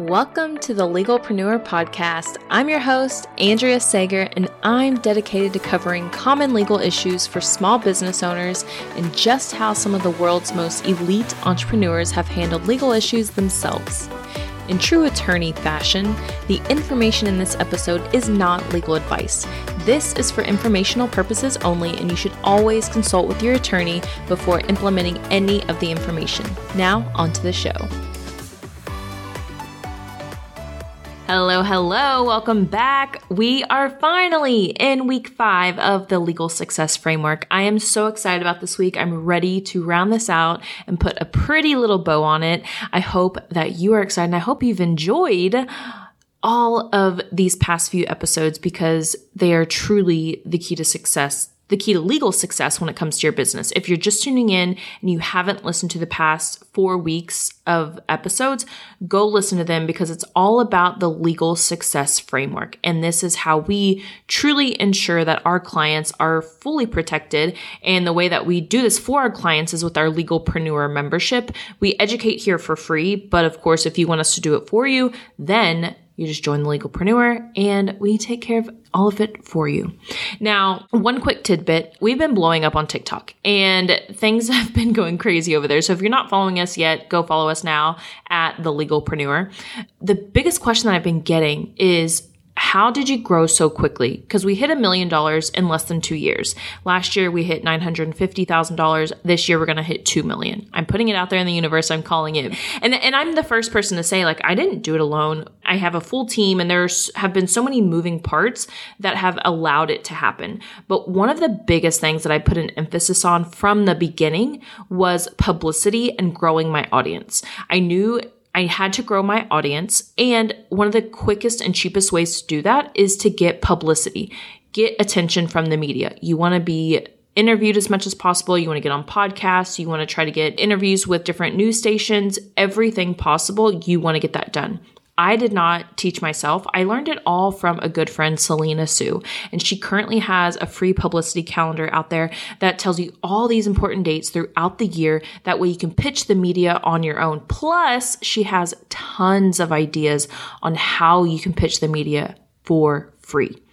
Welcome to the Legalpreneur Podcast. I'm your host, Andrea Sager, and I'm dedicated to covering common legal issues for small business owners and just how some of the world's most elite entrepreneurs have handled legal issues themselves. In true attorney fashion, the information in this episode is not legal advice. This is for informational purposes only, and you should always consult with your attorney before implementing any of the information. Now, on to the show. Hello, hello, welcome back. We are finally in week five of the Legal Success Framework. I am so excited about this week. I'm ready to round this out and put a pretty little bow on it. I hope that you are excited. and I hope you've enjoyed all of these past few episodes because they are truly the key to success the key to legal success when it comes to your business. If you're just tuning in and you haven't listened to the past four weeks of episodes, go listen to them because it's all about the legal success framework. And this is how we truly ensure that our clients are fully protected. And the way that we do this for our clients is with our Legalpreneur membership. We educate here for free, but of course, if you want us to do it for you, then you just join the Legalpreneur and we take care of all of it for you. Now, one quick tidbit we've been blowing up on TikTok and things have been going crazy over there. So if you're not following us yet, go follow us now at the Legalpreneur. The biggest question that I've been getting is how did you grow so quickly? Because we hit a million dollars in less than two years. Last year we hit nine hundred and fifty thousand dollars. This year we're going to hit two million. I'm putting it out there in the universe. I'm calling it, and and I'm the first person to say like I didn't do it alone. I have a full team, and there's have been so many moving parts that have allowed it to happen. But one of the biggest things that I put an emphasis on from the beginning was publicity and growing my audience. I knew I had to grow my audience. And one of the quickest and cheapest ways to do that is to get publicity, get attention from the media. You want to be interviewed as much as possible. You want to get on podcasts. You want to try to get interviews with different news stations, everything possible. You want to get that done. I did not teach myself. I learned it all from a good friend, Selena Soo. And she currently has a free publicity calendar out there that tells you all these important dates throughout the year. That way you can pitch the media on your own. Plus, she has tons of ideas on how you can pitch the media for free.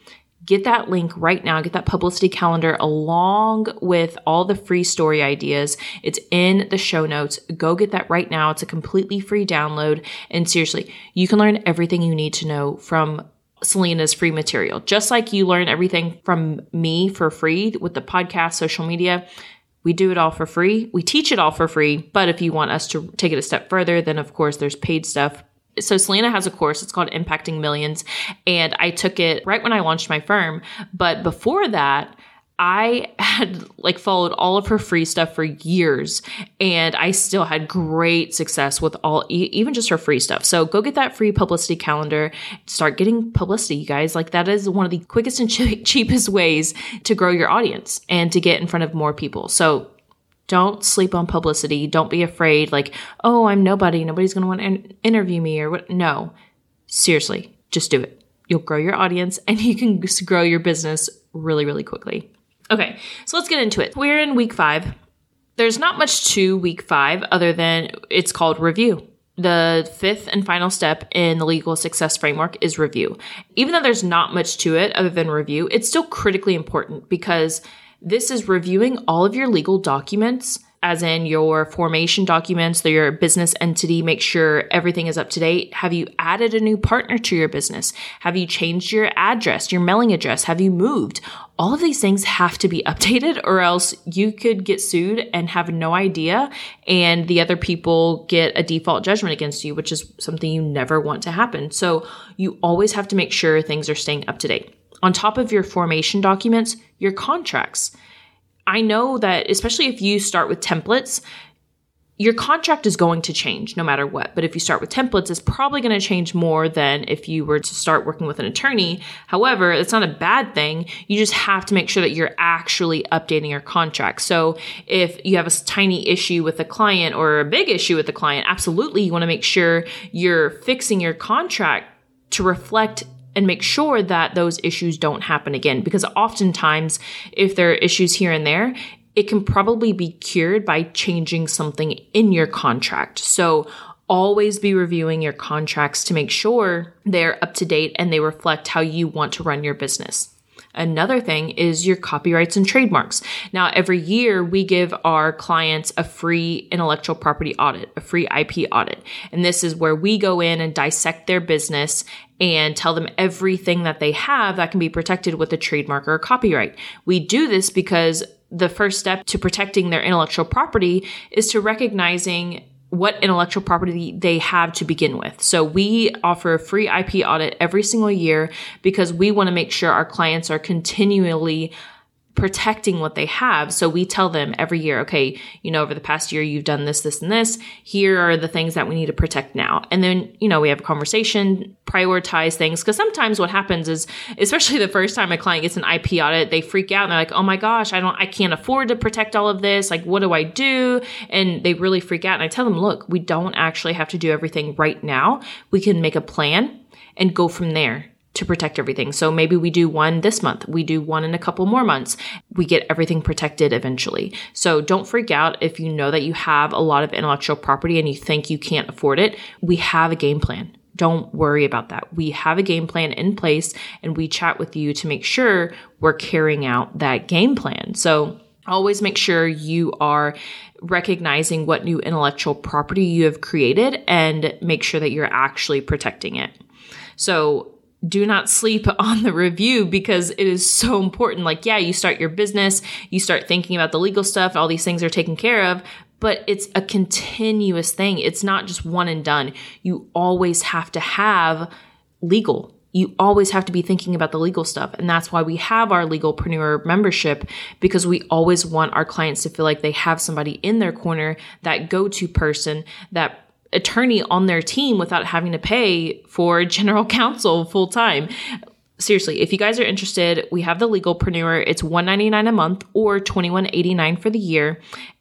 Get that link right now. Get that publicity calendar along with all the free story ideas. It's in the show notes. Go get that right now. It's a completely free download. And seriously, you can learn everything you need to know from Selena's free material. Just like you learn everything from me for free with the podcast, social media. We do it all for free. We teach it all for free. But if you want us to take it a step further, then of course there's paid stuff so Selena has a course, it's called Impacting Millions, and I took it right when I launched my firm. But before that, I had like followed all of her free stuff for years and I still had great success with all even just her free stuff. So go get that free publicity calendar, start getting publicity, you guys. Like that is one of the quickest and cheapest ways to grow your audience and to get in front of more people. So don't sleep on publicity. Don't be afraid, like, oh, I'm nobody. Nobody's going to want to interview me or what. No, seriously, just do it. You'll grow your audience and you can grow your business really, really quickly. Okay, so let's get into it. We're in week five. There's not much to week five other than it's called review. The fifth and final step in the legal success framework is review. Even though there's not much to it other than review, it's still critically important because this is reviewing all of your legal documents, as in your formation documents, your business entity, make sure everything is up to date. Have you added a new partner to your business? Have you changed your address, your mailing address? Have you moved? All of these things have to be updated or else you could get sued and have no idea and the other people get a default judgment against you, which is something you never want to happen. So you always have to make sure things are staying up to date on top of your formation documents, your contracts. I know that, especially if you start with templates, your contract is going to change no matter what. But if you start with templates, it's probably going to change more than if you were to start working with an attorney. However, it's not a bad thing. You just have to make sure that you're actually updating your contract. So if you have a tiny issue with a client or a big issue with a client, absolutely you want to make sure you're fixing your contract to reflect and make sure that those issues don't happen again. Because oftentimes, if there are issues here and there, it can probably be cured by changing something in your contract. So always be reviewing your contracts to make sure they're up to date and they reflect how you want to run your business. Another thing is your copyrights and trademarks. Now, every year we give our clients a free intellectual property audit, a free IP audit. And this is where we go in and dissect their business and tell them everything that they have that can be protected with a trademark or a copyright. We do this because the first step to protecting their intellectual property is to recognizing what intellectual property they have to begin with. So we offer a free IP audit every single year because we want to make sure our clients are continually protecting what they have. So we tell them every year, okay, you know, over the past year, you've done this, this, and this. Here are the things that we need to protect now. And then, you know, we have a conversation, prioritize things. Cause sometimes what happens is, especially the first time a client gets an IP audit, they freak out and they're like, oh my gosh, I don't, I can't afford to protect all of this. Like, what do I do? And they really freak out. And I tell them, look, we don't actually have to do everything right now. We can make a plan and go from there to protect everything. So maybe we do one this month, we do one in a couple more months. We get everything protected eventually. So don't freak out if you know that you have a lot of intellectual property and you think you can't afford it. We have a game plan. Don't worry about that. We have a game plan in place and we chat with you to make sure we're carrying out that game plan. So always make sure you are recognizing what new intellectual property you have created and make sure that you're actually protecting it. So do not sleep on the review because it is so important. Like, yeah, you start your business, you start thinking about the legal stuff, all these things are taken care of, but it's a continuous thing. It's not just one and done. You always have to have legal. You always have to be thinking about the legal stuff. And that's why we have our legalpreneur membership because we always want our clients to feel like they have somebody in their corner, that go to person that attorney on their team without having to pay for general counsel full time. Seriously, if you guys are interested, we have the legalpreneur. It's 199 a month or $21.89 for the year.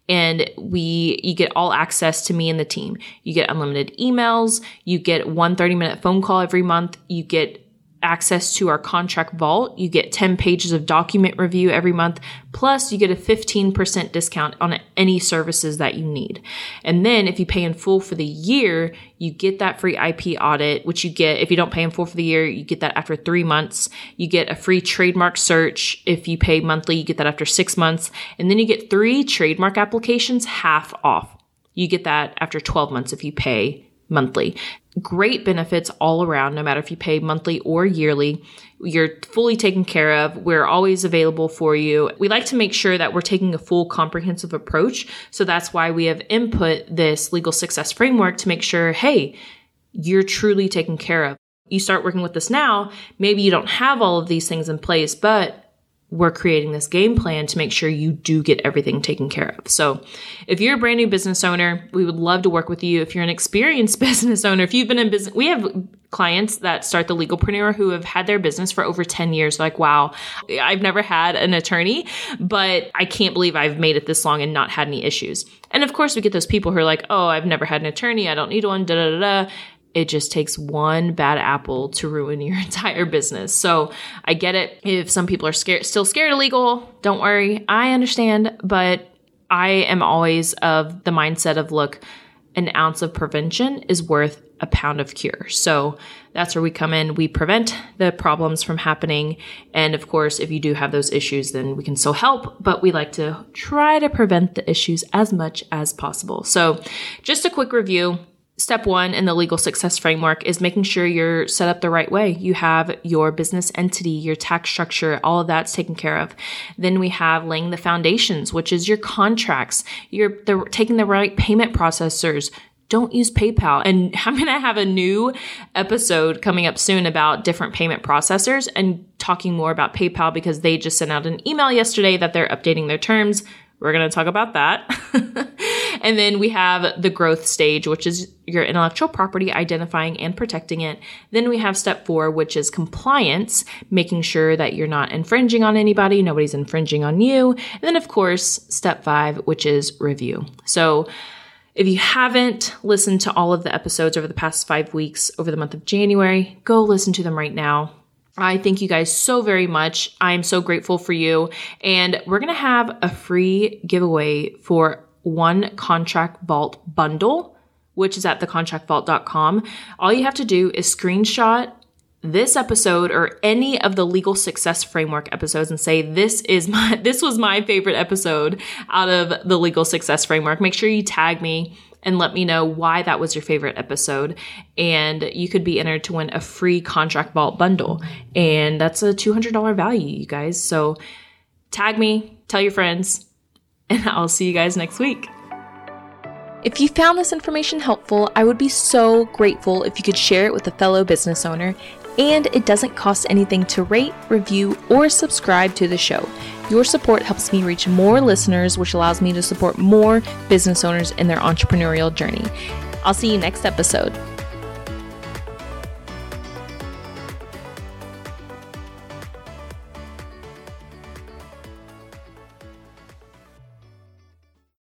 And we, you get all access to me and the team. You get unlimited emails. You get one 30 minute phone call every month. You get access to our contract vault. You get 10 pages of document review every month. Plus, you get a 15% discount on any services that you need. And then if you pay in full for the year, you get that free IP audit, which you get if you don't pay in full for the year, you get that after three months. You get a free trademark search. If you pay monthly, you get that after six months. And then you get three trademark applications half off. You get that after 12 months if you pay monthly. Great benefits all around, no matter if you pay monthly or yearly. You're fully taken care of. We're always available for you. We like to make sure that we're taking a full comprehensive approach. So that's why we have input this legal success framework to make sure, hey, you're truly taken care of. You start working with this now, maybe you don't have all of these things in place, but we're creating this game plan to make sure you do get everything taken care of. So, if you're a brand new business owner, we would love to work with you. If you're an experienced business owner, if you've been in business, we have clients that start the legalpreneur who have had their business for over 10 years. Like, wow, I've never had an attorney, but I can't believe I've made it this long and not had any issues. And of course, we get those people who are like, oh, I've never had an attorney. I don't need one, da da da it just takes one bad apple to ruin your entire business. So I get it. If some people are scared, still scared of legal, don't worry. I understand, but I am always of the mindset of look, an ounce of prevention is worth a pound of cure. So that's where we come in. We prevent the problems from happening. And of course, if you do have those issues, then we can still help, but we like to try to prevent the issues as much as possible. So just a quick review step one in the legal success framework is making sure you're set up the right way. You have your business entity, your tax structure, all of that's taken care of. Then we have laying the foundations, which is your contracts. You're the, taking the right payment processors. Don't use PayPal. And I'm going to have a new episode coming up soon about different payment processors and talking more about PayPal because they just sent out an email yesterday that they're updating their terms. We're going to talk about that. and then we have the growth stage, which is your intellectual property, identifying and protecting it. Then we have step four, which is compliance, making sure that you're not infringing on anybody, nobody's infringing on you. And then, of course, step five, which is review. So, if you haven't listened to all of the episodes over the past five weeks over the month of January, go listen to them right now. I thank you guys so very much. I'm so grateful for you. And we're going to have a free giveaway for one contract vault bundle which is at thecontractvault.com. All you have to do is screenshot this episode or any of the legal success framework episodes and say this is my this was my favorite episode out of the legal success framework. Make sure you tag me and let me know why that was your favorite episode. And you could be entered to win a free contract vault bundle. And that's a $200 value you guys. So tag me tell your friends and i'll see you guys next week if you found this information helpful, I would be so grateful if you could share it with a fellow business owner and it doesn't cost anything to rate, review, or subscribe to the show. Your support helps me reach more listeners, which allows me to support more business owners in their entrepreneurial journey. I'll see you next episode.